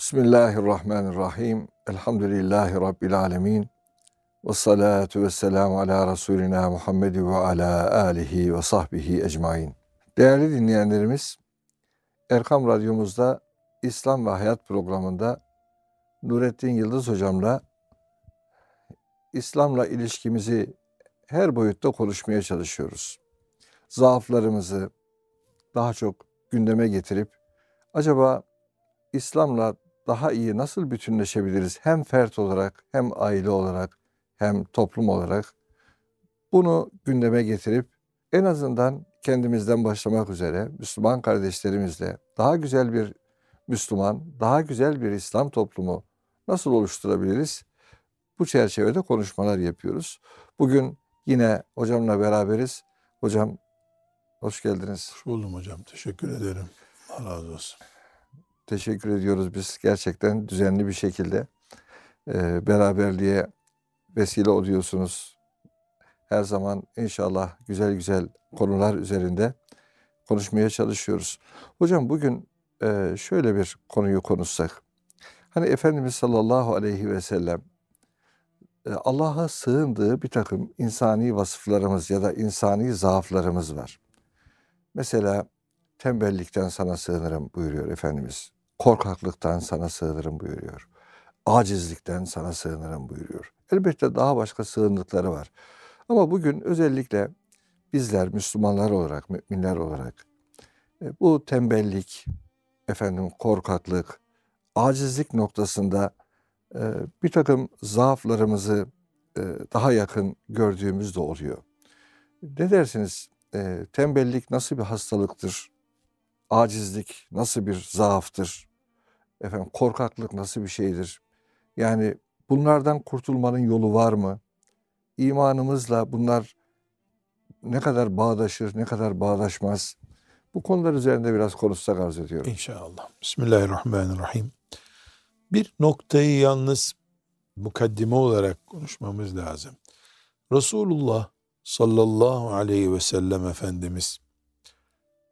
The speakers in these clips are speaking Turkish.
Bismillahirrahmanirrahim. Elhamdülillahi Rabbil alemin. Ve salatu ve selamu ala Resulina Muhammed ve ala alihi ve sahbihi ecmain. Değerli dinleyenlerimiz, Erkam Radyomuzda İslam ve Hayat programında Nurettin Yıldız hocamla İslam'la ilişkimizi her boyutta konuşmaya çalışıyoruz. Zaaflarımızı daha çok gündeme getirip acaba İslam'la daha iyi nasıl bütünleşebiliriz hem fert olarak hem aile olarak hem toplum olarak bunu gündeme getirip en azından kendimizden başlamak üzere Müslüman kardeşlerimizle daha güzel bir Müslüman, daha güzel bir İslam toplumu nasıl oluşturabiliriz? Bu çerçevede konuşmalar yapıyoruz. Bugün yine hocamla beraberiz. Hocam hoş geldiniz. Hoş buldum hocam. Teşekkür ederim. Allah razı olsun. Teşekkür ediyoruz biz gerçekten düzenli bir şekilde e, beraberliğe vesile oluyorsunuz. Her zaman inşallah güzel güzel konular üzerinde konuşmaya çalışıyoruz. Hocam bugün e, şöyle bir konuyu konuşsak. Hani Efendimiz sallallahu aleyhi ve sellem e, Allah'a sığındığı bir takım insani vasıflarımız ya da insani zaaflarımız var. Mesela tembellikten sana sığınırım buyuruyor Efendimiz. Korkaklıktan sana sığınırım buyuruyor. Acizlikten sana sığınırım buyuruyor. Elbette daha başka sığındıkları var. Ama bugün özellikle bizler Müslümanlar olarak, müminler olarak e, bu tembellik, efendim korkaklık, acizlik noktasında e, bir takım zaaflarımızı e, daha yakın gördüğümüz de oluyor. Ne dersiniz? Tembellik nasıl bir hastalıktır? Acizlik nasıl bir zaaftır? Efendim korkaklık nasıl bir şeydir? Yani bunlardan kurtulmanın yolu var mı? İmanımızla bunlar ne kadar bağdaşır, ne kadar bağdaşmaz? Bu konular üzerinde biraz konuşsak arz ediyorum. İnşallah. Bismillahirrahmanirrahim. Bir noktayı yalnız mukaddime olarak konuşmamız lazım. Resulullah sallallahu aleyhi ve sellem Efendimiz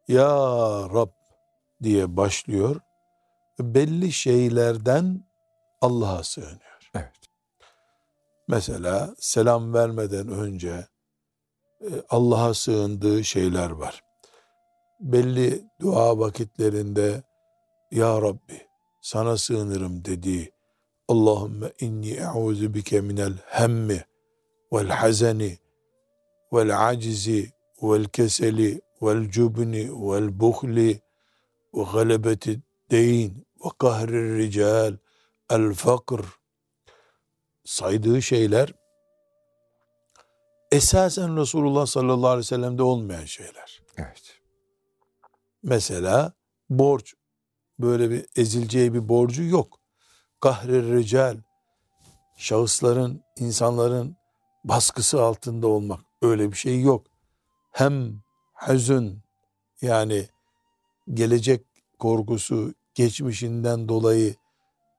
Ya Rab diye başlıyor. Belli şeylerden Allah'a sığınıyor. Evet. Mesela selam vermeden önce e, Allah'a sığındığı şeyler var. Belli dua vakitlerinde Ya Rabbi sana sığınırım dediği Allahümme inni e'uzu bike minel hemmi vel hazeni vel acizi vel keseli vel cubni vel buhli ve galebeti deyn ve kahri rical el fakr saydığı şeyler esasen Resulullah sallallahu aleyhi ve sellem'de olmayan şeyler. Evet. Mesela borç böyle bir ezileceği bir borcu yok. Kahri rical şahısların, insanların baskısı altında olmak öyle bir şey yok. Hem hüzün yani gelecek korkusu, geçmişinden dolayı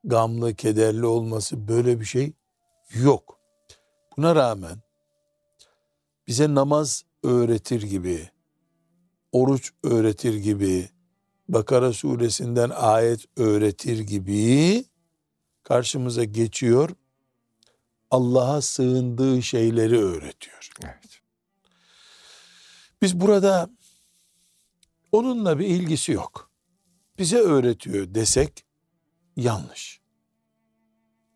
gamlı, kederli olması böyle bir şey yok. Buna rağmen bize namaz öğretir gibi, oruç öğretir gibi, Bakara suresinden ayet öğretir gibi karşımıza geçiyor. Allah'a sığındığı şeyleri öğretiyor. Evet. Biz burada onunla bir ilgisi yok. Bize öğretiyor desek yanlış.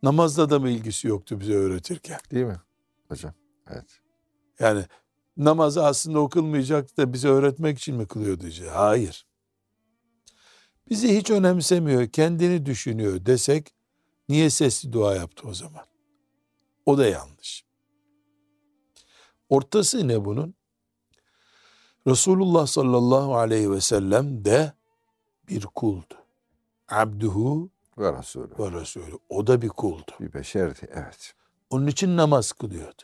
Namazda da mı ilgisi yoktu bize öğretirken? Değil mi hocam? Evet. Yani namazı aslında okılmayacak da bize öğretmek için mi kılıyordu? Hayır. Bizi hiç önemsemiyor, kendini düşünüyor desek niye sesli dua yaptı o zaman? O da yanlış. Ortası ne bunun? Resulullah sallallahu aleyhi ve sellem de bir kuldu. Abduhu Ve Resulü. ve Resulü. O da bir kuldu. Bir beşerdi. Evet. Onun için namaz kılıyordu.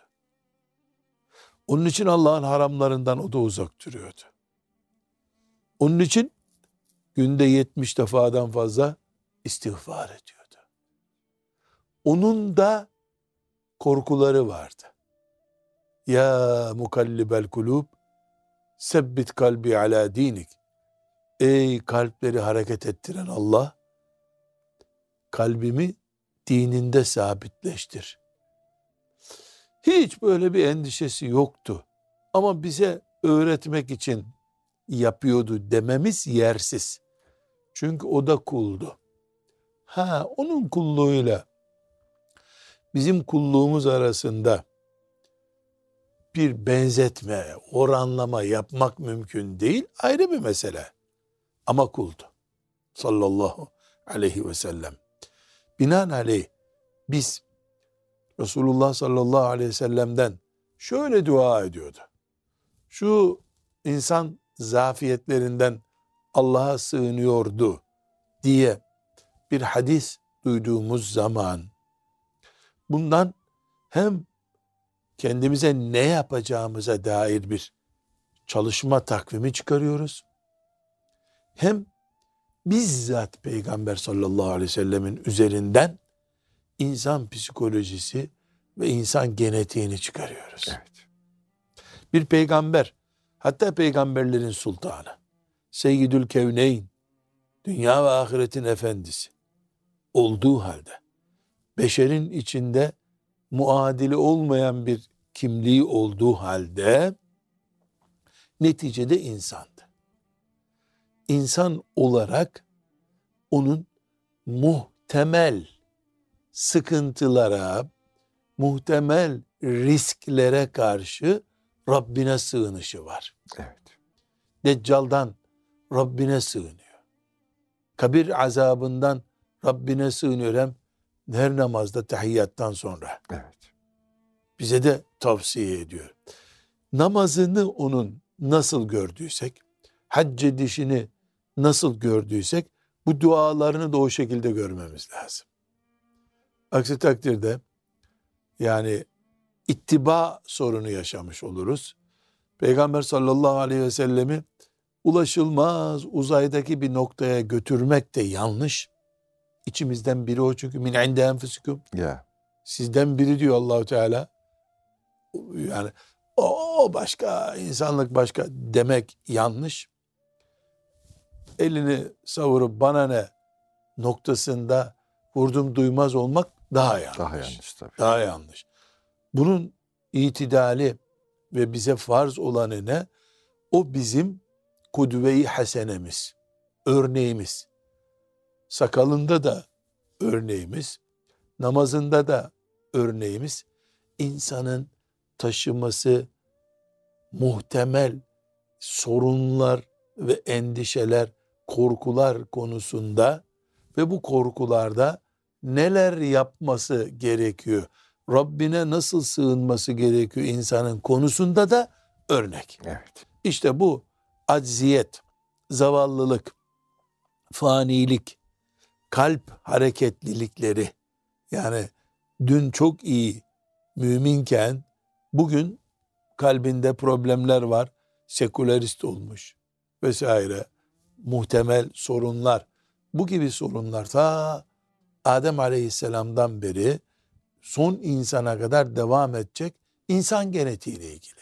Onun için Allah'ın haramlarından o da uzak duruyordu. Onun için günde 70 defadan fazla istiğfar ediyordu. Onun da korkuları vardı. Ya mukallibel kulub sebbit kalbi ala dinik. Ey kalpleri hareket ettiren Allah kalbimi dininde sabitleştir. Hiç böyle bir endişesi yoktu. Ama bize öğretmek için yapıyordu dememiz yersiz. Çünkü o da kuldu. Ha onun kulluğuyla bizim kulluğumuz arasında bir benzetme, oranlama yapmak mümkün değil. Ayrı bir mesele. Ama kuldu. Sallallahu aleyhi ve sellem. Binaenaleyh biz Resulullah sallallahu aleyhi ve sellem'den şöyle dua ediyordu. Şu insan zafiyetlerinden Allah'a sığınıyordu diye bir hadis duyduğumuz zaman bundan hem kendimize ne yapacağımıza dair bir çalışma takvimi çıkarıyoruz. Hem bizzat Peygamber sallallahu aleyhi ve sellemin üzerinden insan psikolojisi ve insan genetiğini çıkarıyoruz. Evet. Bir peygamber, hatta peygamberlerin sultanı, Seyyidül Kevneyn, dünya ve ahiretin efendisi olduğu halde, beşerin içinde muadili olmayan bir kimliği olduğu halde, neticede insandı. İnsan olarak onun muhtemel sıkıntılara, muhtemel risklere karşı Rabbine sığınışı var. Evet. Deccal'dan Rabbine sığınıyor. Kabir azabından Rabbine sığınıyor hem her namazda tahiyyattan sonra. Evet. Bize de tavsiye ediyor. Namazını onun nasıl gördüysek, hac edişini nasıl gördüysek bu dualarını da o şekilde görmemiz lazım. Aksi takdirde yani ittiba sorunu yaşamış oluruz. Peygamber sallallahu aleyhi ve sellemi ulaşılmaz uzaydaki bir noktaya götürmek de yanlış. İçimizden biri o çünkü min inde enfusikum. Ya. Sizden biri diyor Allahu Teala. Yani o başka, insanlık başka demek yanlış. Elini savurup bana ne noktasında vurdum duymaz olmak daha yanlış. Daha yanlış tabii. Daha yanlış. Bunun itidali ve bize farz olanı ne? O bizim kudve-i hasenemiz, örneğimiz. Sakalında da örneğimiz, namazında da örneğimiz. insanın taşıması muhtemel sorunlar ve endişeler, korkular konusunda ve bu korkularda neler yapması gerekiyor? Rabbine nasıl sığınması gerekiyor insanın konusunda da örnek. Evet. İşte bu acziyet, zavallılık, fanilik, kalp hareketlilikleri yani dün çok iyi müminken bugün kalbinde problemler var, sekülerist olmuş vesaire muhtemel sorunlar bu gibi sorunlar ta Adem Aleyhisselam'dan beri son insana kadar devam edecek insan genetiğiyle ilgili.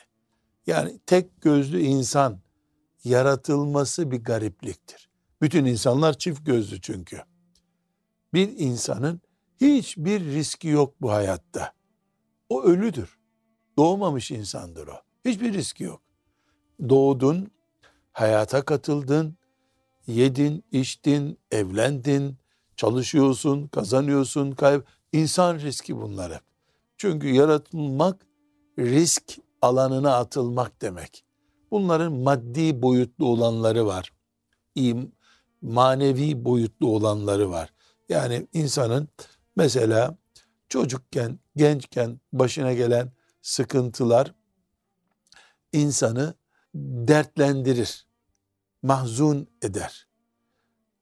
Yani tek gözlü insan yaratılması bir garipliktir. Bütün insanlar çift gözlü çünkü. Bir insanın hiçbir riski yok bu hayatta. O ölüdür. Doğmamış insandır o. Hiçbir riski yok. Doğdun, hayata katıldın, yedin, içtin, evlendin, çalışıyorsun, kazanıyorsun, kayb insan riski bunlar hep. Çünkü yaratılmak risk alanına atılmak demek. Bunların maddi boyutlu olanları var. Manevi boyutlu olanları var. Yani insanın mesela çocukken, gençken başına gelen sıkıntılar insanı dertlendirir, mahzun eder.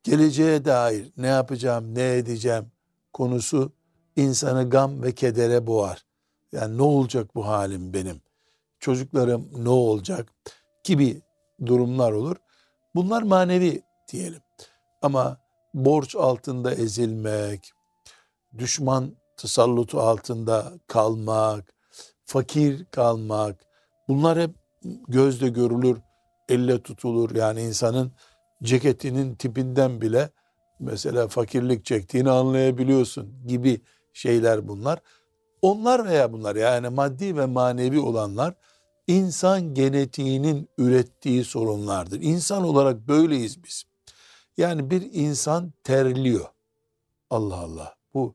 Geleceğe dair ne yapacağım, ne edeceğim konusu insanı gam ve kedere boğar. Yani ne olacak bu halim benim? Çocuklarım ne olacak? Gibi durumlar olur. Bunlar manevi diyelim. Ama borç altında ezilmek, düşman tasallutu altında kalmak, fakir kalmak, bunlar hep gözle görülür, elle tutulur. Yani insanın ceketinin tipinden bile mesela fakirlik çektiğini anlayabiliyorsun gibi şeyler bunlar. Onlar veya bunlar yani maddi ve manevi olanlar insan genetiğinin ürettiği sorunlardır. İnsan olarak böyleyiz biz. Yani bir insan terliyor. Allah Allah. Bu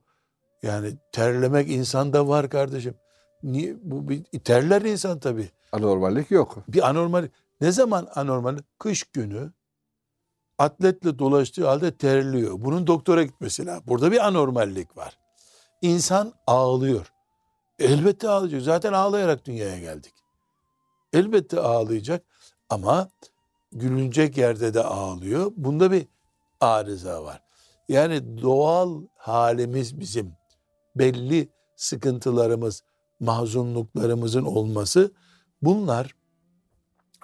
yani terlemek insanda var kardeşim. Niye bu bir terler insan tabii. Anormallik yok. Bir anormal ne zaman anormal? Kış günü atletle dolaştığı halde terliyor. Bunun doktora gitmesi lazım. Burada bir anormallik var. İnsan ağlıyor. Elbette ağlayacak. Zaten ağlayarak dünyaya geldik. Elbette ağlayacak ama gülünecek yerde de ağlıyor. Bunda bir arıza var. Yani doğal halimiz bizim belli sıkıntılarımız, mahzunluklarımızın olması bunlar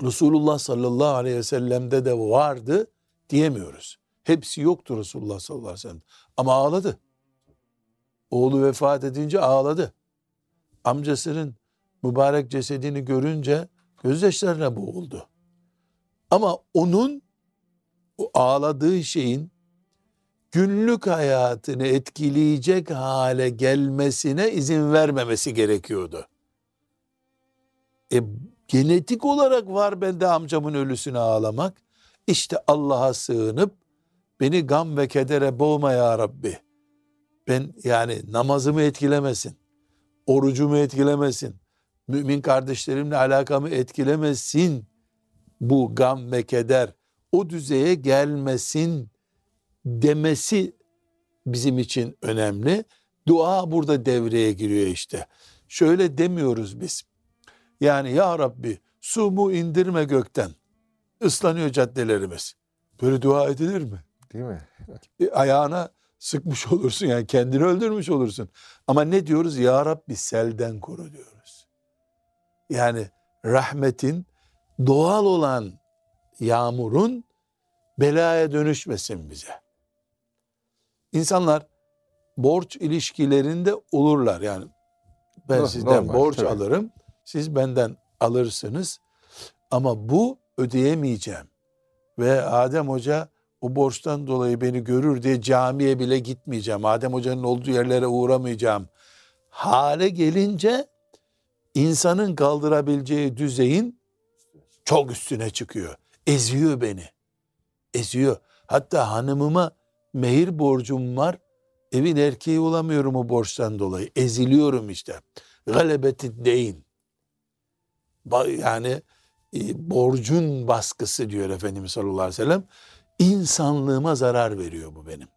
Resulullah sallallahu aleyhi ve sellem'de de vardı diyemiyoruz. Hepsi yoktu Resulullah sallallahu aleyhi ve sellem. Ama ağladı. Oğlu vefat edince ağladı. Amcasının mübarek cesedini görünce gözyaşlarına boğuldu. Ama onun o ağladığı şeyin günlük hayatını etkileyecek hale gelmesine izin vermemesi gerekiyordu. E, genetik olarak var bende amcamın ölüsüne ağlamak. İşte Allah'a sığınıp beni gam ve kedere boğma ya Rabbi. Ben yani namazımı etkilemesin, orucumu etkilemesin, mümin kardeşlerimle alakamı etkilemesin bu gam ve keder o düzeye gelmesin demesi bizim için önemli. Dua burada devreye giriyor işte. Şöyle demiyoruz biz. Yani ya Rabbi su mu indirme gökten. Islanıyor caddelerimiz. Böyle dua edilir mi? Değil mi? E, ayağına sıkmış olursun yani kendini öldürmüş olursun. Ama ne diyoruz? Ya Rabbi selden koru diyoruz. Yani rahmetin doğal olan yağmurun belaya dönüşmesin bize. İnsanlar borç ilişkilerinde olurlar. Yani ben No- sizden normal, borç tabii. alırım, siz benden alırsınız. Ama bu ödeyemeyeceğim. Ve Adem Hoca o borçtan dolayı beni görür diye camiye bile gitmeyeceğim. Adem Hoca'nın olduğu yerlere uğramayacağım. Hale gelince insanın kaldırabileceği düzeyin çok üstüne çıkıyor. Eziyor beni. Eziyor. Hatta hanımıma mehir borcum var. Evin erkeği olamıyorum o borçtan dolayı. Eziliyorum işte. Galebeti deyin. Yani e, borcun baskısı diyor Efendimiz sallallahu aleyhi ve sellem. İnsanlığıma zarar veriyor bu benim.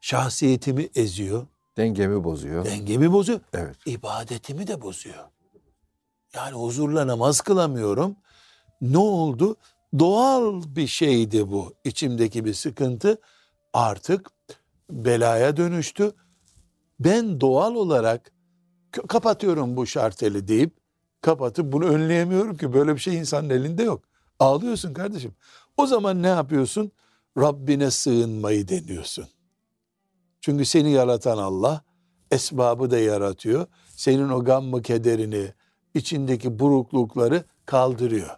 Şahsiyetimi eziyor. Dengemi bozuyor. Dengemi bozuyor. Evet. ibadetimi de bozuyor. Yani huzurla namaz kılamıyorum. Ne oldu? Doğal bir şeydi bu. İçimdeki bir sıkıntı artık belaya dönüştü. Ben doğal olarak "K- kapatıyorum bu şarteli deyip kapatıp bunu önleyemiyorum ki böyle bir şey insanın elinde yok. Ağlıyorsun kardeşim. O zaman ne yapıyorsun? Rabbine sığınmayı deniyorsun. Çünkü seni yaratan Allah esbabı da yaratıyor. Senin o gammı kederini, içindeki buruklukları kaldırıyor.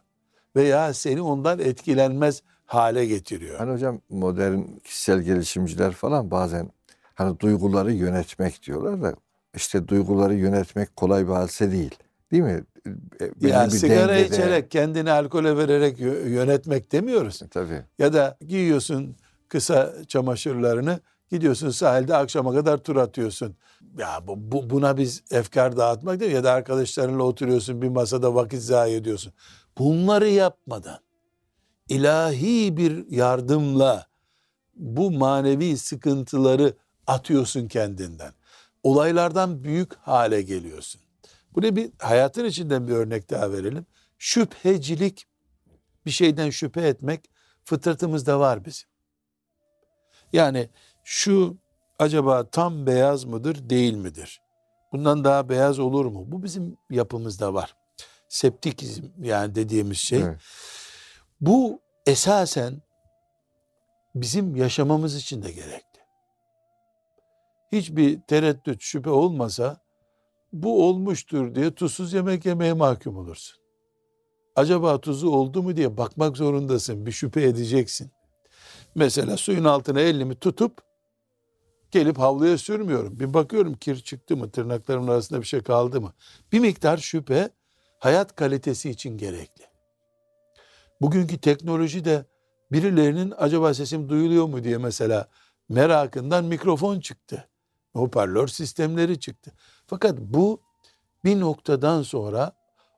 Veya seni ondan etkilenmez hale getiriyor. Hani hocam modern kişisel gelişimciler falan bazen hani duyguları yönetmek diyorlar da işte duyguları yönetmek kolay bir hadise değil. Değil mi? E, yani bir sigara dengede- içerek, kendini alkole vererek yö- yönetmek demiyoruz. Tabii. Ya da giyiyorsun kısa çamaşırlarını, gidiyorsun sahilde akşama kadar tur atıyorsun. Ya bu, bu- buna biz efkar dağıtmak değil ya da arkadaşlarınla oturuyorsun bir masada vakit zayi ediyorsun. Bunları yapmadan ilahi bir yardımla bu manevi sıkıntıları atıyorsun kendinden. Olaylardan büyük hale geliyorsun. Buraya bir hayatın içinden bir örnek daha verelim. Şüphecilik, bir şeyden şüphe etmek fıtratımızda var bizim. Yani şu acaba tam beyaz mıdır, değil midir? Bundan daha beyaz olur mu? Bu bizim yapımızda var. Septikizm yani dediğimiz şey. Evet. Bu esasen bizim yaşamamız için de gerekli. Hiçbir tereddüt, şüphe olmasa bu olmuştur diye tuzsuz yemek yemeye mahkum olursun. Acaba tuzu oldu mu diye bakmak zorundasın, bir şüphe edeceksin. Mesela suyun altına elimi tutup gelip havluya sürmüyorum. Bir bakıyorum kir çıktı mı, tırnaklarımın arasında bir şey kaldı mı? Bir miktar şüphe hayat kalitesi için gerekli. Bugünkü teknoloji de birilerinin acaba sesim duyuluyor mu diye mesela merakından mikrofon çıktı. Hoparlör sistemleri çıktı. Fakat bu bir noktadan sonra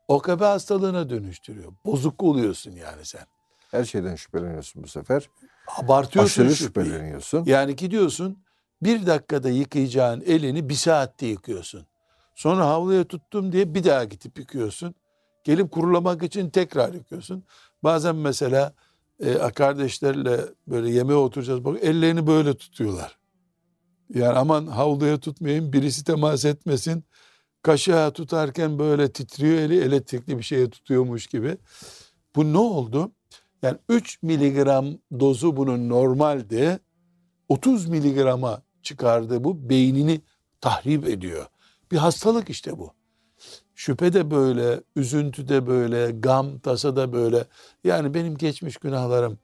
OKB hastalığına dönüştürüyor. Bozuk oluyorsun yani sen. Her şeyden şüpheleniyorsun bu sefer. Abartıyorsun Aşırı şüpheyi. şüpheleniyorsun. Yani gidiyorsun bir dakikada yıkayacağın elini bir saatte yıkıyorsun. Sonra havluya tuttum diye bir daha gidip yıkıyorsun. Gelip kurulamak için tekrar yıkıyorsun. Bazen mesela e, kardeşlerle böyle yemeğe oturacağız. Bak ellerini böyle tutuyorlar. Yani aman havluya tutmayayım birisi temas etmesin. Kaşığa tutarken böyle titriyor eli elektrikli bir şeye tutuyormuş gibi. Bu ne oldu? Yani 3 miligram dozu bunun normaldi. 30 miligrama çıkardı bu beynini tahrip ediyor. Bir hastalık işte bu. Şüphe de böyle, üzüntü de böyle, gam, tasa da böyle. Yani benim geçmiş günahlarım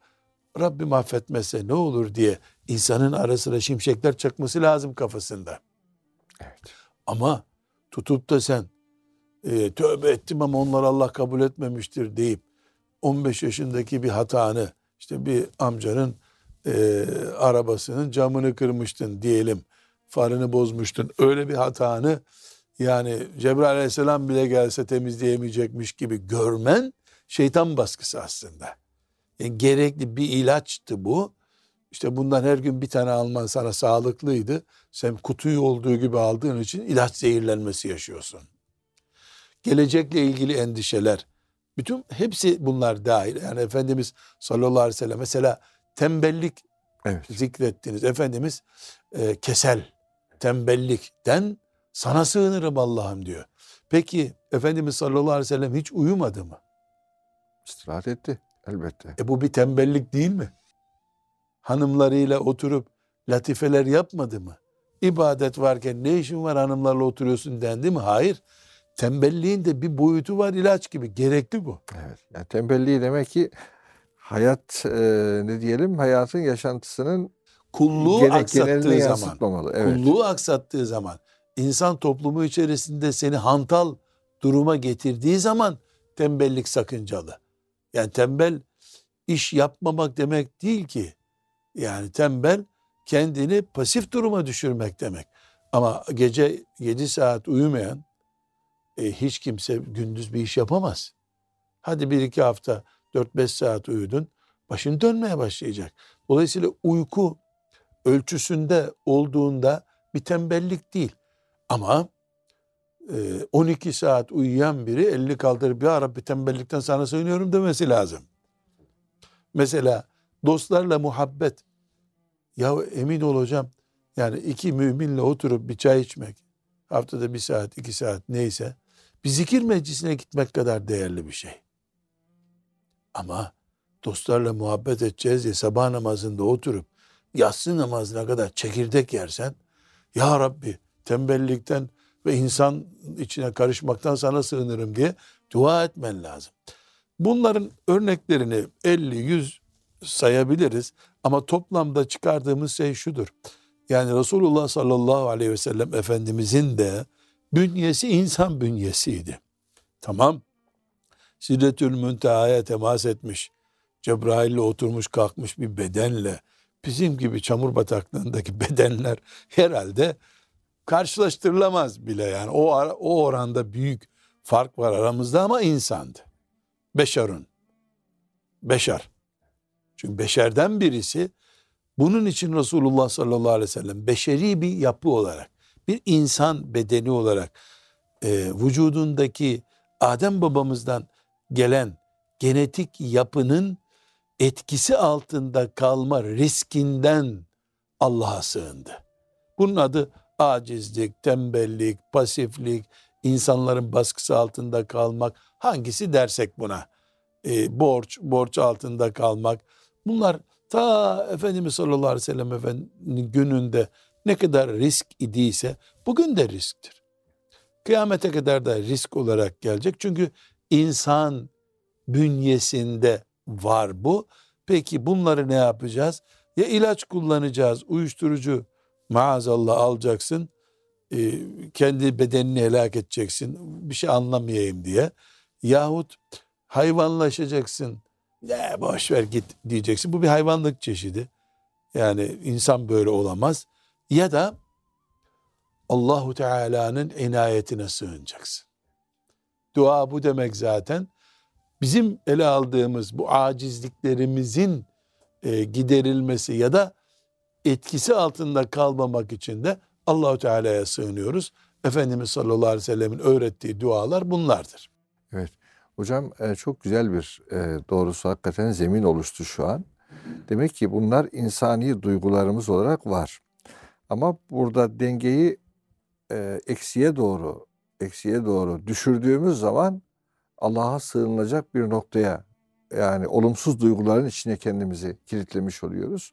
Rabbim affetmezse ne olur diye insanın ara sıra şimşekler çakması lazım kafasında. Evet. Ama tutup da sen e, tövbe ettim ama onlar Allah kabul etmemiştir deyip 15 yaşındaki bir hatanı işte bir amcanın e, arabasının camını kırmıştın diyelim farını bozmuştun öyle bir hatanı yani Cebrail aleyhisselam bile gelse temizleyemeyecekmiş gibi görmen şeytan baskısı aslında. Yani gerekli bir ilaçtı bu. İşte bundan her gün bir tane alman sana sağlıklıydı. Sen kutuyu olduğu gibi aldığın için ilaç zehirlenmesi yaşıyorsun. Gelecekle ilgili endişeler, bütün hepsi bunlar dahil. Yani Efendimiz sallallahu aleyhi ve sellem mesela tembellik Evet. zikrettiniz. Efendimiz e, kesel, tembellikten sana sığınırım Allah'ım diyor. Peki Efendimiz sallallahu aleyhi ve sellem hiç uyumadı mı? İstirahat etti elbette. E bu bir tembellik değil mi? Hanımlarıyla oturup latifeler yapmadı mı? İbadet varken ne işin var hanımlarla oturuyorsun dendi mi? Hayır. Tembelliğin de bir boyutu var ilaç gibi. Gerekli bu. Evet. Yani tembelliği demek ki hayat e, ne diyelim hayatın yaşantısının Kulluğu gene- aksattığı zaman. Evet. Kulluğu aksattığı zaman. insan toplumu içerisinde seni hantal duruma getirdiği zaman tembellik sakıncalı. Yani tembel iş yapmamak demek değil ki. Yani tembel kendini pasif duruma düşürmek demek. Ama gece 7 saat uyumayan e, hiç kimse gündüz bir iş yapamaz. Hadi bir iki hafta 4-5 saat uyudun başın dönmeye başlayacak. Dolayısıyla uyku ölçüsünde olduğunda bir tembellik değil. Ama 12 saat uyuyan biri 50 kaldırıp ya Rabbi tembellikten sana sığınıyorum demesi lazım. Mesela dostlarla muhabbet. Ya emin ol hocam yani iki müminle oturup bir çay içmek haftada bir saat iki saat neyse bir zikir meclisine gitmek kadar değerli bir şey. Ama dostlarla muhabbet edeceğiz diye sabah namazında oturup yatsı namazına kadar çekirdek yersen ya Rabbi tembellikten ve insan içine karışmaktan sana sığınırım diye dua etmen lazım. Bunların örneklerini 50-100 sayabiliriz ama toplamda çıkardığımız şey şudur. Yani Resulullah sallallahu aleyhi ve sellem Efendimizin de bünyesi insan bünyesiydi. Tamam. Sidretül Münteha'ya temas etmiş. Cebrail'le oturmuş kalkmış bir bedenle bizim gibi çamur bataklığındaki bedenler herhalde karşılaştırılamaz bile yani. O, o oranda büyük fark var aramızda ama insandı. Beşerun. Beşer. Çünkü beşerden birisi bunun için Resulullah sallallahu aleyhi ve sellem beşeri bir yapı olarak, bir insan bedeni olarak e, vücudundaki Adem babamızdan gelen genetik yapının etkisi altında kalma riskinden Allah'a sığındı. Bunun adı acizlik, tembellik, pasiflik, insanların baskısı altında kalmak, hangisi dersek buna, e, borç, borç altında kalmak. Bunlar ta Efendimiz sallallahu aleyhi ve sellem Efendinin gününde ne kadar risk idiyse bugün de risktir. Kıyamete kadar da risk olarak gelecek. Çünkü insan bünyesinde var bu. Peki bunları ne yapacağız? Ya ilaç kullanacağız, uyuşturucu maazallah alacaksın, e, kendi bedenini helak edeceksin, bir şey anlamayayım diye. Yahut hayvanlaşacaksın, ya boş ver git diyeceksin. Bu bir hayvanlık çeşidi. Yani insan böyle olamaz. Ya da Allahu Teala'nın inayetine sığınacaksın. Dua bu demek zaten. Bizim ele aldığımız bu acizliklerimizin e, giderilmesi ya da etkisi altında kalmamak için de Allahu Teala'ya sığınıyoruz. Efendimiz sallallahu aleyhi ve sellemin öğrettiği dualar bunlardır. Evet. Hocam e, çok güzel bir e, doğrusu hakikaten zemin oluştu şu an. Demek ki bunlar insani duygularımız olarak var. Ama burada dengeyi e, eksiye doğru eksiye doğru düşürdüğümüz zaman Allah'a sığınılacak bir noktaya yani olumsuz duyguların içine kendimizi kilitlemiş oluyoruz.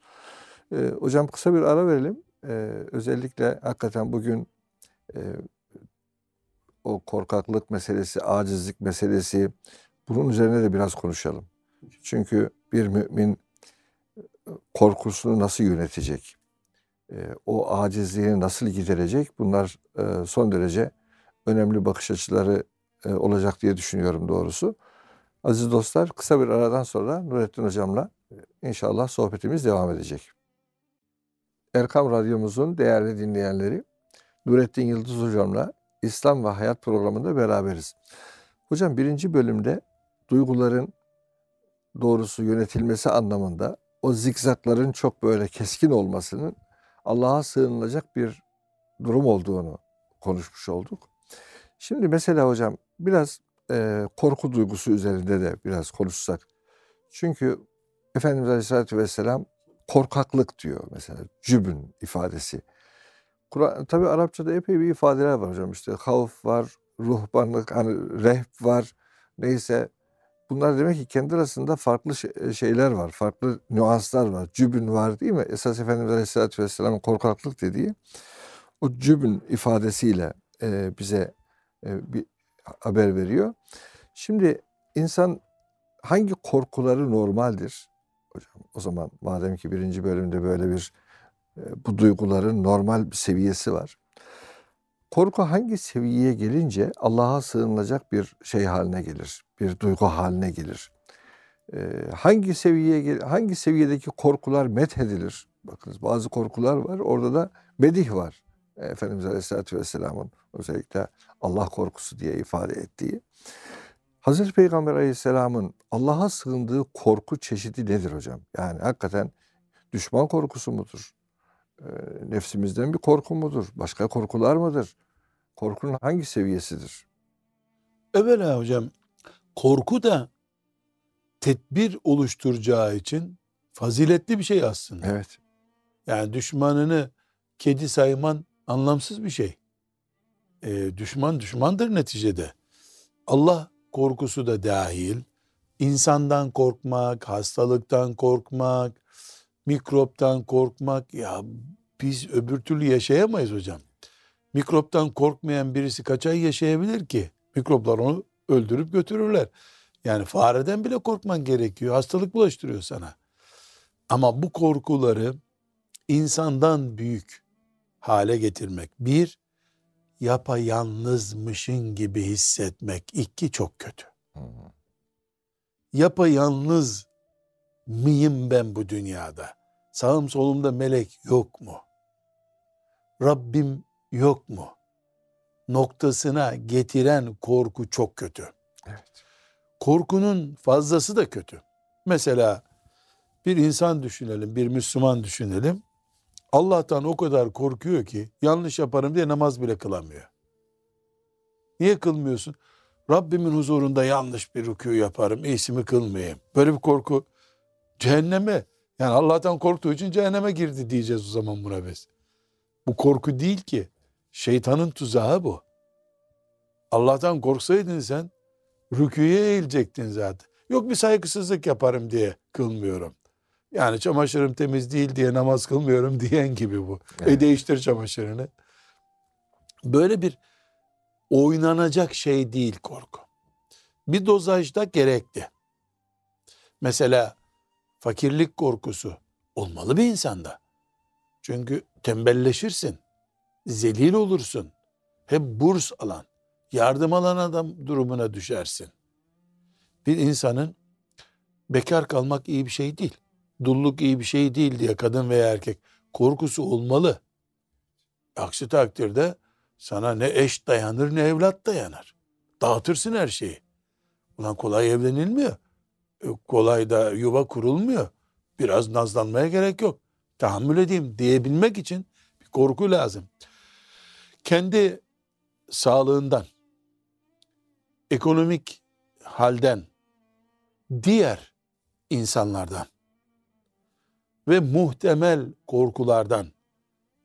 E, hocam kısa bir ara verelim. E, özellikle hakikaten bugün e, o korkaklık meselesi, acizlik meselesi bunun üzerine de biraz konuşalım. Çünkü bir mümin korkusunu nasıl yönetecek? O acizliğini nasıl giderecek? Bunlar son derece önemli bakış açıları olacak diye düşünüyorum doğrusu. Aziz dostlar kısa bir aradan sonra Nurettin Hocam'la inşallah sohbetimiz devam edecek. Erkam Radyomuzun değerli dinleyenleri Nurettin Yıldız Hocam'la İslam ve Hayat programında beraberiz. Hocam birinci bölümde duyguların doğrusu yönetilmesi anlamında o zikzakların çok böyle keskin olmasının Allah'a sığınılacak bir durum olduğunu konuşmuş olduk. Şimdi mesela hocam biraz e, korku duygusu üzerinde de biraz konuşsak. Çünkü Efendimiz Aleyhisselatü Vesselam korkaklık diyor mesela cübün ifadesi. Kur'an tabi Arapçada epey bir ifadeler var hocam işte havf var, ruhbanlık, hani rehb var. Neyse bunlar demek ki kendi arasında farklı şeyler var, farklı nüanslar var. Cübün var değil mi? Esas Efendimiz Aleyhisselatü Vesselam'ın korkaklık dediği o cübün ifadesiyle e, bize e, bir haber veriyor. Şimdi insan hangi korkuları normaldir? Hocam o zaman madem ki birinci bölümde böyle bir bu duyguların normal bir seviyesi var. Korku hangi seviyeye gelince Allah'a sığınılacak bir şey haline gelir, bir duygu haline gelir. hangi seviyeye hangi seviyedeki korkular methedilir? Bakınız bazı korkular var. Orada da medih var. Efendimiz Aleyhisselatü Vesselam'ın özellikle Allah korkusu diye ifade ettiği. Hazreti Peygamber Aleyhisselam'ın Allah'a sığındığı korku çeşidi nedir hocam? Yani hakikaten düşman korkusu mudur? nefsimizden bir korku mudur? Başka korkular mıdır? Korkunun hangi seviyesidir? Evvela hocam korku da tedbir oluşturacağı için faziletli bir şey aslında. Evet. Yani düşmanını kedi sayman anlamsız bir şey. E, düşman düşmandır neticede. Allah korkusu da dahil. İnsandan korkmak, hastalıktan korkmak, mikroptan korkmak ya biz öbür türlü yaşayamayız hocam. Mikroptan korkmayan birisi kaç ay yaşayabilir ki? Mikroplar onu öldürüp götürürler. Yani fareden bile korkman gerekiyor. Hastalık bulaştırıyor sana. Ama bu korkuları insandan büyük hale getirmek. Bir, yapayalnızmışın gibi hissetmek. İki, çok kötü. Yapayalnız mıyım ben bu dünyada? Sağım solumda melek yok mu? Rabbim yok mu? Noktasına getiren korku çok kötü. Evet. Korkunun fazlası da kötü. Mesela bir insan düşünelim, bir Müslüman düşünelim. Allah'tan o kadar korkuyor ki yanlış yaparım diye namaz bile kılamıyor. Niye kılmıyorsun? Rabbimin huzurunda yanlış bir rükû yaparım, iyisimi kılmayayım. Böyle bir korku cehenneme yani Allah'tan korktuğu için cehenneme girdi diyeceğiz o zaman buna biz. Bu korku değil ki. Şeytanın tuzağı bu. Allah'tan korksaydın sen rüküye eğilecektin zaten. Yok bir saygısızlık yaparım diye kılmıyorum. Yani çamaşırım temiz değil diye namaz kılmıyorum diyen gibi bu. E, evet. E değiştir çamaşırını. Böyle bir oynanacak şey değil korku. Bir dozajda gerekli. Mesela fakirlik korkusu olmalı bir insanda. Çünkü tembelleşirsin, zelil olursun. Hep burs alan, yardım alan adam durumuna düşersin. Bir insanın bekar kalmak iyi bir şey değil. Dulluk iyi bir şey değil diye kadın veya erkek korkusu olmalı. Aksi takdirde sana ne eş dayanır ne evlat dayanır. Dağıtırsın her şeyi. Ulan kolay evlenilmiyor. E, Kolay da yuva kurulmuyor. Biraz nazlanmaya gerek yok. Tahammül edeyim diyebilmek için bir korku lazım. Kendi sağlığından, ekonomik halden, diğer insanlardan ve muhtemel korkulardan,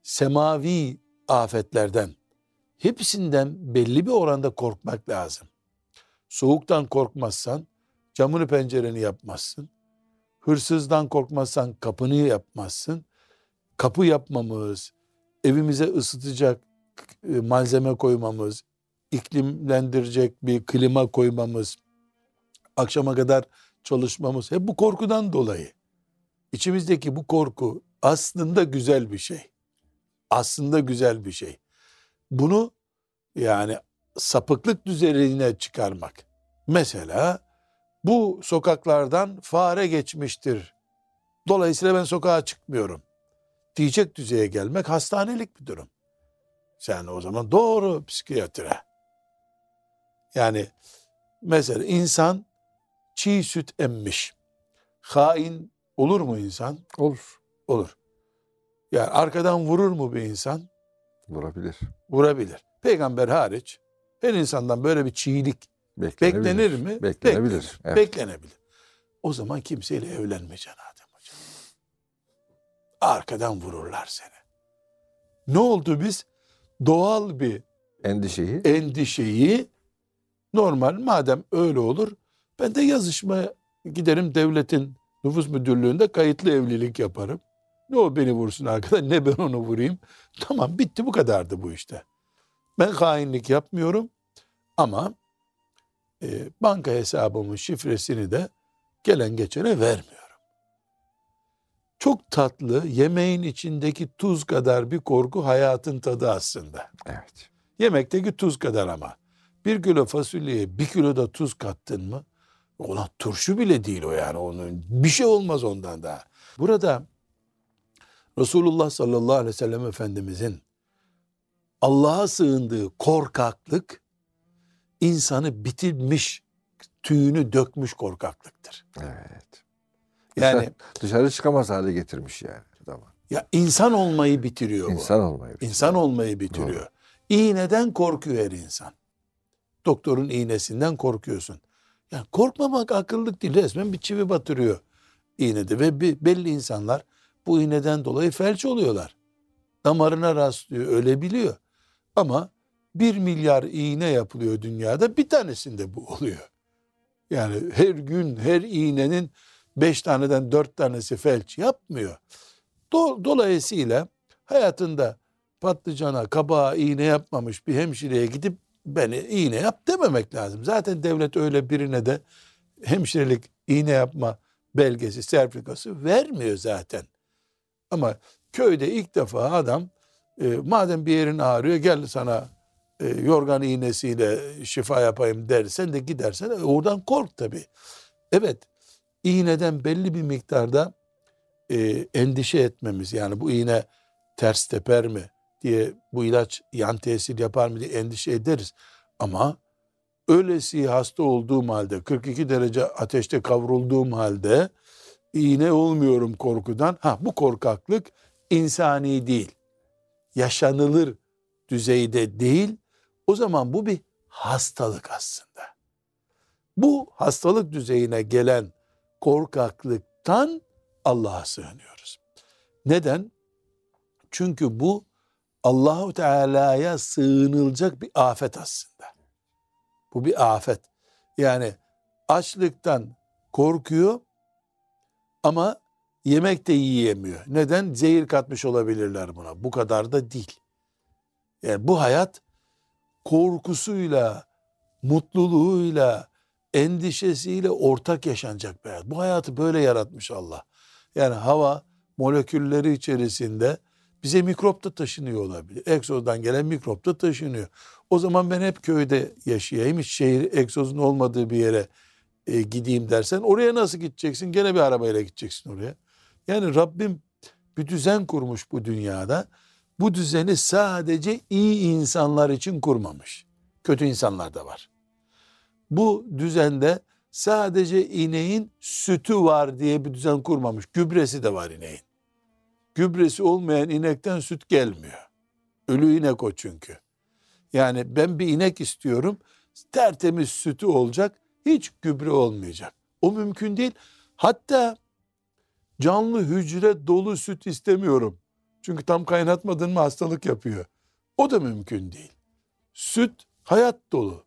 semavi afetlerden hepsinden belli bir oranda korkmak lazım. Soğuktan korkmazsan camını pencereni yapmazsın. Hırsızdan korkmazsan kapını yapmazsın. Kapı yapmamız, evimize ısıtacak e, malzeme koymamız, iklimlendirecek bir klima koymamız, akşama kadar çalışmamız hep bu korkudan dolayı. İçimizdeki bu korku aslında güzel bir şey. Aslında güzel bir şey. Bunu yani sapıklık düzeyine çıkarmak. Mesela bu sokaklardan fare geçmiştir. Dolayısıyla ben sokağa çıkmıyorum. Diyecek düzeye gelmek hastanelik bir durum. Sen o zaman doğru psikiyatre. Yani mesela insan çiğ süt emmiş. Hain olur mu insan? Olur. Olur. Yani arkadan vurur mu bir insan? Vurabilir. Vurabilir. Peygamber hariç her insandan böyle bir çiğlik Beklenebilir. beklenir mi? Beklenebilir. Beklenir. Evet. Beklenebilir. O zaman kimseyle evlenmeyeceksin Adem Hocam. Arkadan vururlar seni. Ne oldu biz? Doğal bir Endişeyi endişeyi normal madem öyle olur ben de yazışmaya giderim devletin nüfus müdürlüğünde kayıtlı evlilik yaparım. Ne o beni vursun arkadan ne ben onu vurayım. Tamam bitti bu kadardı bu işte. Ben hainlik yapmıyorum ama e, banka hesabımın şifresini de gelen geçene vermiyorum. Çok tatlı yemeğin içindeki tuz kadar bir korku hayatın tadı aslında. evet. Yemekteki tuz kadar ama. Bir kilo fasulyeye bir kilo da tuz kattın mı? Ulan turşu bile değil o yani. Onun bir şey olmaz ondan daha. Burada Resulullah sallallahu aleyhi ve sellem Efendimizin Allah'a sığındığı korkaklık insanı bitirmiş, tüyünü dökmüş korkaklıktır. Evet. Yani Dışarı çıkamaz hale getirmiş yani. Tamam. ya insan olmayı bitiriyor bu. İnsan olmayı. İnsan olmayı bitiriyor. İğneden korkuyor her insan. Doktorun iğnesinden korkuyorsun. Yani korkmamak akıllık değil. Resmen bir çivi batırıyor iğnede. Ve bir- belli insanlar bu iğneden dolayı felç oluyorlar. Damarına rastlıyor, ölebiliyor. Ama bir milyar iğne yapılıyor dünyada. Bir tanesinde bu oluyor. Yani her gün her iğnenin beş taneden dört tanesi felç yapmıyor. Do- Dolayısıyla hayatında patlıcana, kabağa iğne yapmamış bir hemşireye gidip beni iğne yap dememek lazım. Zaten devlet öyle birine de hemşirelik iğne yapma belgesi, sertifikası vermiyor zaten. Ama köyde ilk defa adam e, madem bir yerin ağrıyor gel sana e, yorgan iğnesiyle şifa yapayım der. Sen de gidersen e, oradan kork tabii. Evet iğneden belli bir miktarda e, endişe etmemiz yani bu iğne ters teper mi diye bu ilaç yan tesir yapar mı diye endişe ederiz. Ama öylesi hasta olduğum halde 42 derece ateşte kavrulduğum halde iğne olmuyorum korkudan. Ha bu korkaklık insani değil. Yaşanılır düzeyde değil. O zaman bu bir hastalık aslında. Bu hastalık düzeyine gelen korkaklıktan Allah'a sığınıyoruz. Neden? Çünkü bu Allahu Teala'ya sığınılacak bir afet aslında. Bu bir afet. Yani açlıktan korkuyor ama yemek de yiyemiyor. Neden? Zehir katmış olabilirler buna. Bu kadar da değil. Yani bu hayat korkusuyla, mutluluğuyla, endişesiyle ortak yaşanacak bir hayat. Bu hayatı böyle yaratmış Allah. Yani hava molekülleri içerisinde bize mikrop da taşınıyor olabilir. Egzozdan gelen mikrop da taşınıyor. O zaman ben hep köyde yaşayayım, hiç şehir egzozun olmadığı bir yere e, gideyim dersen oraya nasıl gideceksin? Gene bir arabayla gideceksin oraya. Yani Rabbim bir düzen kurmuş bu dünyada. Bu düzeni sadece iyi insanlar için kurmamış. Kötü insanlar da var. Bu düzende sadece ineğin sütü var diye bir düzen kurmamış. Gübresi de var ineğin. Gübresi olmayan inekten süt gelmiyor. Ölü inek o çünkü. Yani ben bir inek istiyorum. Tertemiz sütü olacak. Hiç gübre olmayacak. O mümkün değil. Hatta canlı hücre dolu süt istemiyorum. Çünkü tam kaynatmadın mı hastalık yapıyor. O da mümkün değil. Süt hayat dolu.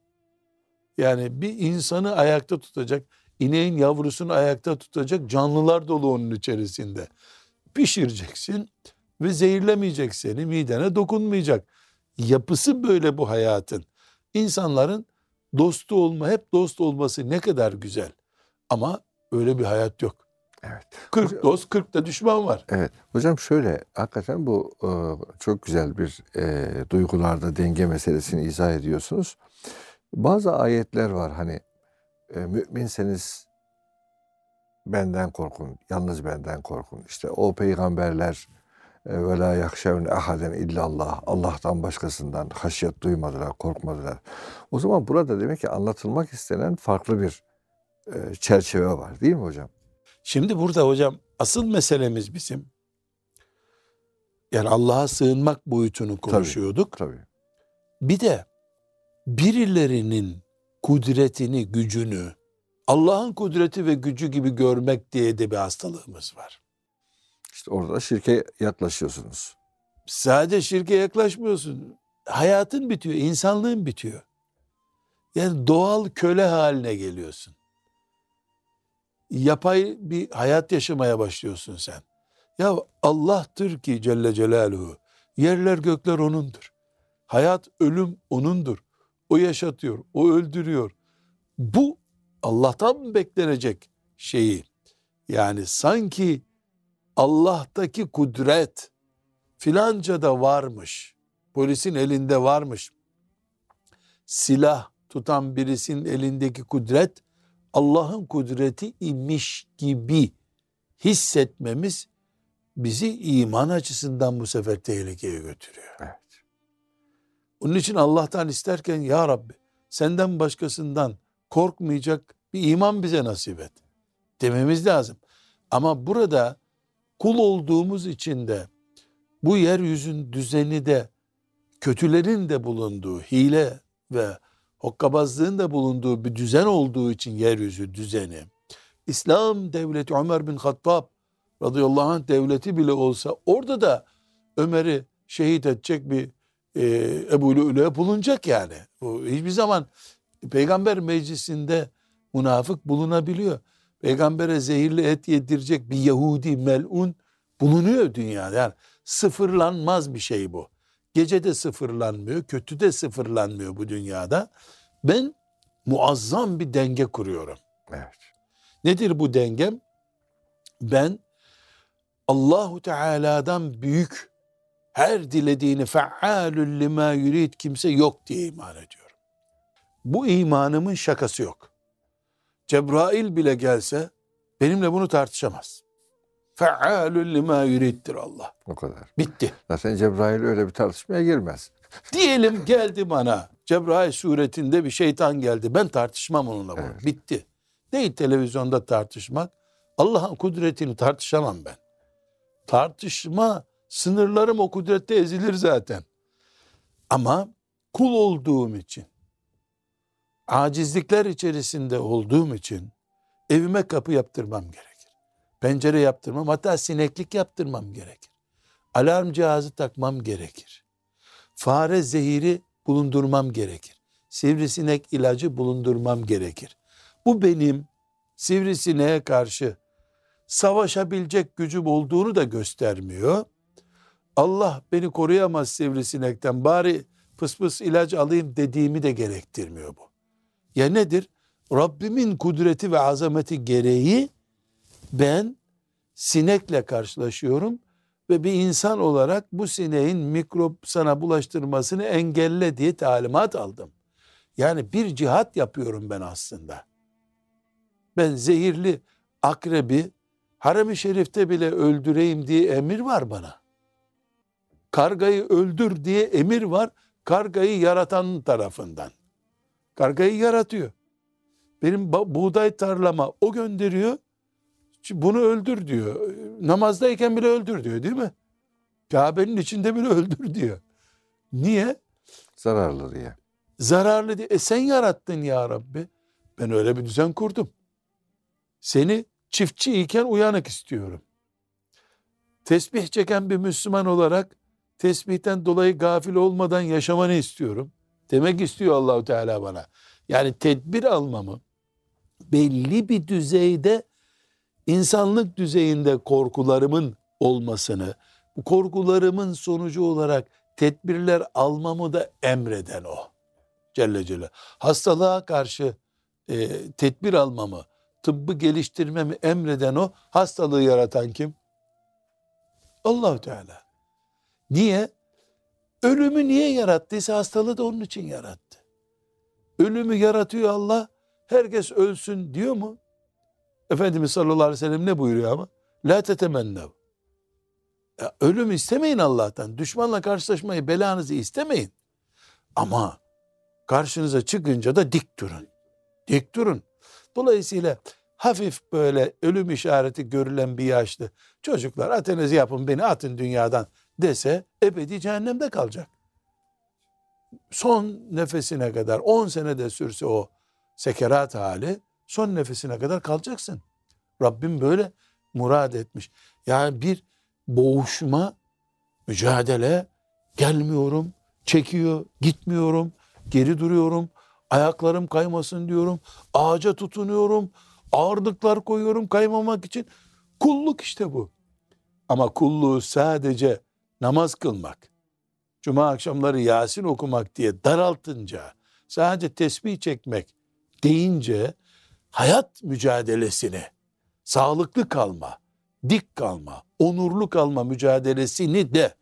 Yani bir insanı ayakta tutacak, ineğin yavrusunu ayakta tutacak canlılar dolu onun içerisinde. Pişireceksin ve zehirlemeyecek seni, midene dokunmayacak. Yapısı böyle bu hayatın. İnsanların dostu olma, hep dost olması ne kadar güzel. Ama öyle bir hayat yok. Evet. 40 dost, 40 da düşman var. Evet. Hocam şöyle hakikaten bu e, çok güzel bir e, duygularda denge meselesini izah ediyorsunuz. Bazı ayetler var hani e, müminseniz benden korkun, yalnız benden korkun. İşte o peygamberler e, ve la yakşevne ahaden illallah. Allah'tan başkasından haşyet duymadılar, korkmadılar. O zaman burada demek ki anlatılmak istenen farklı bir e, çerçeve var değil mi hocam? Şimdi burada hocam asıl meselemiz bizim yani Allah'a sığınmak boyutunu konuşuyorduk. Tabii. Bir de birilerinin kudretini, gücünü Allah'ın kudreti ve gücü gibi görmek diye de bir hastalığımız var. İşte orada da şirke yaklaşıyorsunuz. Sadece şirke yaklaşmıyorsun. Hayatın bitiyor, insanlığın bitiyor. Yani doğal köle haline geliyorsun. Yapay bir hayat yaşamaya başlıyorsun sen. Ya Allah'tır ki Celle Celaluhu. Yerler gökler O'nundur. Hayat, ölüm O'nundur. O yaşatıyor, O öldürüyor. Bu Allah'tan beklenecek şeyi? Yani sanki Allah'taki kudret filanca da varmış. Polisin elinde varmış. Silah tutan birisinin elindeki kudret Allah'ın kudreti imiş gibi hissetmemiz bizi iman açısından bu sefer tehlikeye götürüyor. Evet. Onun için Allah'tan isterken ya Rabbi senden başkasından korkmayacak bir iman bize nasip et dememiz lazım. Ama burada kul olduğumuz için de bu yeryüzün düzeni de kötülerin de bulunduğu hile ve hokkabazlığın da bulunduğu bir düzen olduğu için yeryüzü düzeni İslam devleti Ömer bin Hattab radıyallahu anh devleti bile olsa orada da Ömer'i şehit edecek bir e, Ebu Lü'lü'ye bulunacak yani. O hiçbir zaman peygamber meclisinde münafık bulunabiliyor. Peygambere zehirli et yedirecek bir Yahudi melun bulunuyor dünyada. Yani sıfırlanmaz bir şey bu. Gece de sıfırlanmıyor, kötü de sıfırlanmıyor bu dünyada. Ben muazzam bir denge kuruyorum. Evet. Nedir bu dengem? Ben Allahu Teala'dan büyük her dilediğini fealül lima yurid kimse yok diye iman ediyorum. Bu imanımın şakası yok. Cebrail bile gelse benimle bunu tartışamaz. Fealül lima yuriddir Allah. O kadar. Bitti. Zaten Cebrail öyle bir tartışmaya girmez. Diyelim geldi bana Cebrail suretinde bir şeytan geldi. Ben tartışmam onunla bunu. Evet. Bitti. Değil televizyonda tartışmak. Allah'ın kudretini tartışamam ben. Tartışma sınırlarım o kudrette ezilir zaten. Ama kul olduğum için, acizlikler içerisinde olduğum için evime kapı yaptırmam gerekir. Pencere yaptırmam, hatta sineklik yaptırmam gerekir. Alarm cihazı takmam gerekir. Fare zehiri bulundurmam gerekir. Sivrisinek ilacı bulundurmam gerekir. Bu benim sivrisineğe karşı savaşabilecek gücüm olduğunu da göstermiyor. Allah beni koruyamaz sivrisinekten bari pıs pıs ilaç alayım dediğimi de gerektirmiyor bu. Ya nedir? Rabbimin kudreti ve azameti gereği ben sinekle karşılaşıyorum ve bir insan olarak bu sineğin mikrop sana bulaştırmasını engelle diye talimat aldım. Yani bir cihat yapıyorum ben aslında. Ben zehirli akrebi harem-i şerifte bile öldüreyim diye emir var bana. Kargayı öldür diye emir var kargayı yaratan tarafından. Kargayı yaratıyor. Benim buğday tarlama o gönderiyor. Bunu öldür diyor. Namazdayken bile öldür diyor değil mi? Kabe'nin içinde bile öldür diyor. Niye? Zararlı diye. Zararlı diye. E sen yarattın ya Rabbi. Ben öyle bir düzen kurdum. Seni çiftçi iken uyanık istiyorum. Tesbih çeken bir Müslüman olarak tesbihten dolayı gafil olmadan yaşamanı istiyorum. Demek istiyor Allahu Teala bana. Yani tedbir almamı belli bir düzeyde insanlık düzeyinde korkularımın olmasını, bu korkularımın sonucu olarak tedbirler almamı da emreden o. Celle Celle. Hastalığa karşı e, tedbir almamı, tıbbı geliştirmemi emreden o. Hastalığı yaratan kim? allah Teala. Niye? Ölümü niye yarattıysa hastalığı da onun için yarattı. Ölümü yaratıyor Allah. Herkes ölsün diyor mu? Efendimiz sallallahu aleyhi ve sellem ne buyuruyor ama? La tetemennev. Ya ölüm istemeyin Allah'tan. Düşmanla karşılaşmayı, belanızı istemeyin. Ama karşınıza çıkınca da dik durun. Dik durun. Dolayısıyla hafif böyle ölüm işareti görülen bir yaşlı çocuklar atenizi yapın beni atın dünyadan dese ebedi cehennemde kalacak. Son nefesine kadar 10 senede sürse o sekerat hali son nefesine kadar kalacaksın. Rabbim böyle murad etmiş. Yani bir boğuşma, mücadele gelmiyorum, çekiyor, gitmiyorum, geri duruyorum, ayaklarım kaymasın diyorum, ağaca tutunuyorum, ağırlıklar koyuyorum kaymamak için. Kulluk işte bu. Ama kulluğu sadece namaz kılmak, cuma akşamları Yasin okumak diye daraltınca, sadece tesbih çekmek deyince hayat mücadelesini, sağlıklı kalma, dik kalma, onurlu kalma mücadelesini de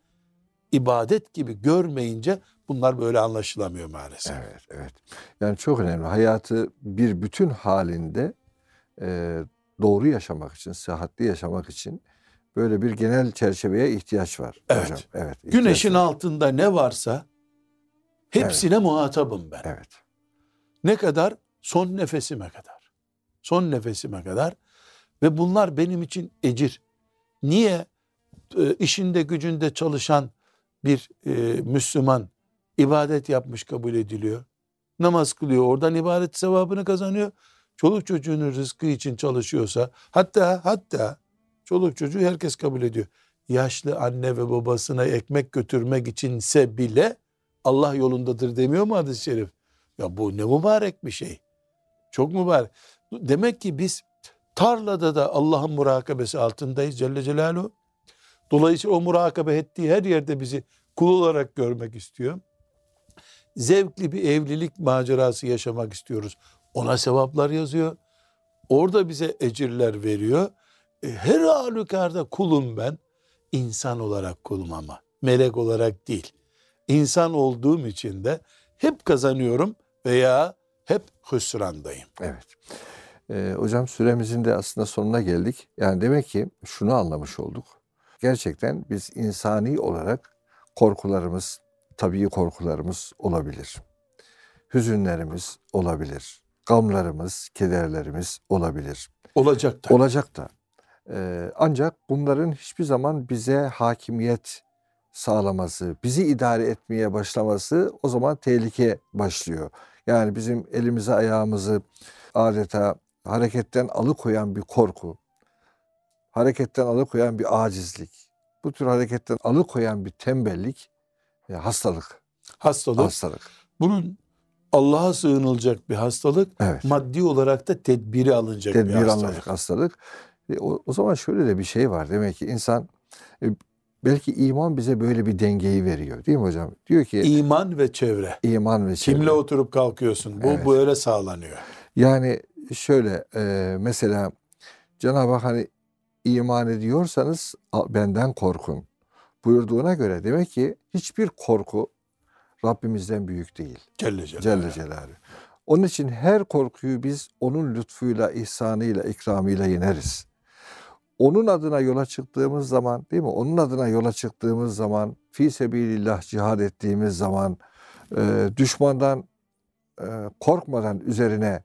ibadet gibi görmeyince bunlar böyle anlaşılamıyor maalesef. Evet, evet. Yani çok önemli. Hayatı bir bütün halinde e, doğru yaşamak için, sıhhatli yaşamak için böyle bir genel çerçeveye ihtiyaç var. Evet. Hocam. evet Güneşin var. altında ne varsa hepsine evet. muhatabım ben. Evet. Ne kadar? Son nefesime kadar. Son nefesime kadar. Ve bunlar benim için ecir. Niye e, işinde gücünde çalışan bir e, Müslüman ibadet yapmış kabul ediliyor? Namaz kılıyor, oradan ibadet sevabını kazanıyor. Çoluk çocuğunun rızkı için çalışıyorsa, hatta hatta çoluk çocuğu herkes kabul ediyor. Yaşlı anne ve babasına ekmek götürmek içinse bile Allah yolundadır demiyor mu hadis-i şerif? Ya bu ne mübarek bir şey. Çok mübarek. Demek ki biz tarlada da Allah'ın murakabesi altındayız Celle Celaluhu. Dolayısıyla o murakabe ettiği her yerde bizi kul olarak görmek istiyor. Zevkli bir evlilik macerası yaşamak istiyoruz. Ona sevaplar yazıyor. Orada bize ecirler veriyor. E, her halükarda kulum ben. İnsan olarak kulum ama. Melek olarak değil. İnsan olduğum için de hep kazanıyorum veya hep hüsrandayım. Evet. Ee, hocam süremizin de aslında sonuna geldik. Yani demek ki şunu anlamış olduk. Gerçekten biz insani olarak korkularımız, tabii korkularımız olabilir. Hüzünlerimiz olabilir. Gamlarımız, kederlerimiz olabilir. Olacak da. Olacak da. Ancak bunların hiçbir zaman bize hakimiyet sağlaması, bizi idare etmeye başlaması o zaman tehlike başlıyor. Yani bizim elimizi ayağımızı adeta hareketten alıkoyan bir korku, hareketten alıkoyan bir acizlik, bu tür hareketten alıkoyan bir tembellik, e, hastalık. Hastalık. Hastalık. Bunun Allah'a sığınılacak bir hastalık, evet. maddi olarak da tedbiri alınacak Tedbir bir hastalık. alınacak hastalık. E, o, o zaman şöyle de bir şey var. Demek ki insan e, belki iman bize böyle bir dengeyi veriyor değil mi hocam? Diyor ki iman ve çevre. İman ve çevre. Kimle oturup kalkıyorsun? Bu Evet. böyle sağlanıyor. Yani şöyle e, mesela Cenab-ı Hak hani iman ediyorsanız "A- benden korkun buyurduğuna göre demek ki hiçbir korku Rabbimizden büyük değil. Celle Celaluhu. Celle Celaluhu. Onun için her korkuyu biz onun lütfuyla, ihsanıyla, ikramıyla yeneriz. Onun adına yola çıktığımız zaman, değil mi? Onun adına yola çıktığımız zaman, fi sebilillah cihad ettiğimiz zaman, e, düşmandan e, korkmadan üzerine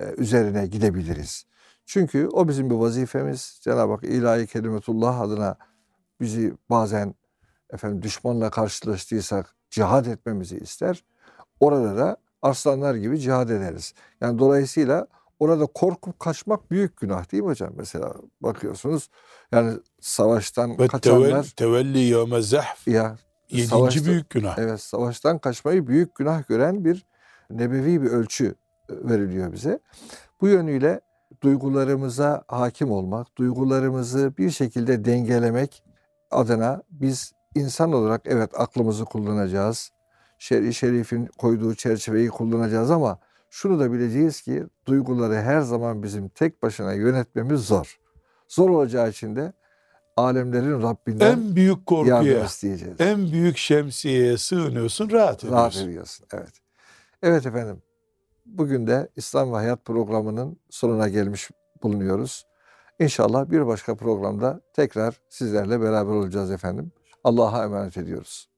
e, üzerine gidebiliriz. Çünkü o bizim bir vazifemiz. Cenab-ı Hak ilahi kelimetullah adına bizi bazen efendim düşmanla karşılaştıysak cihad etmemizi ister. Orada da aslanlar gibi cihad ederiz. Yani dolayısıyla orada korkup kaçmak büyük günah değil mi hocam? Mesela bakıyorsunuz yani savaştan Ve tevel, kaçanlar tevelli yevme zahf. ya Yedinci savaşta- büyük günah. Evet, savaştan kaçmayı büyük günah gören bir nebevi bir ölçü e, veriliyor bize. Bu yönüyle duygularımıza hakim olmak, duygularımızı bir şekilde dengelemek adına biz insan olarak evet aklımızı kullanacağız. Şer'i şerifin koyduğu çerçeveyi kullanacağız ama şunu da bileceğiz ki duyguları her zaman bizim tek başına yönetmemiz zor. Zor olacağı için de alemlerin Rabbinden En büyük yardım korkuya, isteyeceğiz. en büyük şemsiyeye sığınıyorsun, rahat Rahat ediyorsun. ediyorsun. Evet. Evet efendim. Bugün de İslam ve Hayat programının sonuna gelmiş bulunuyoruz. İnşallah bir başka programda tekrar sizlerle beraber olacağız efendim. Allah'a emanet ediyoruz.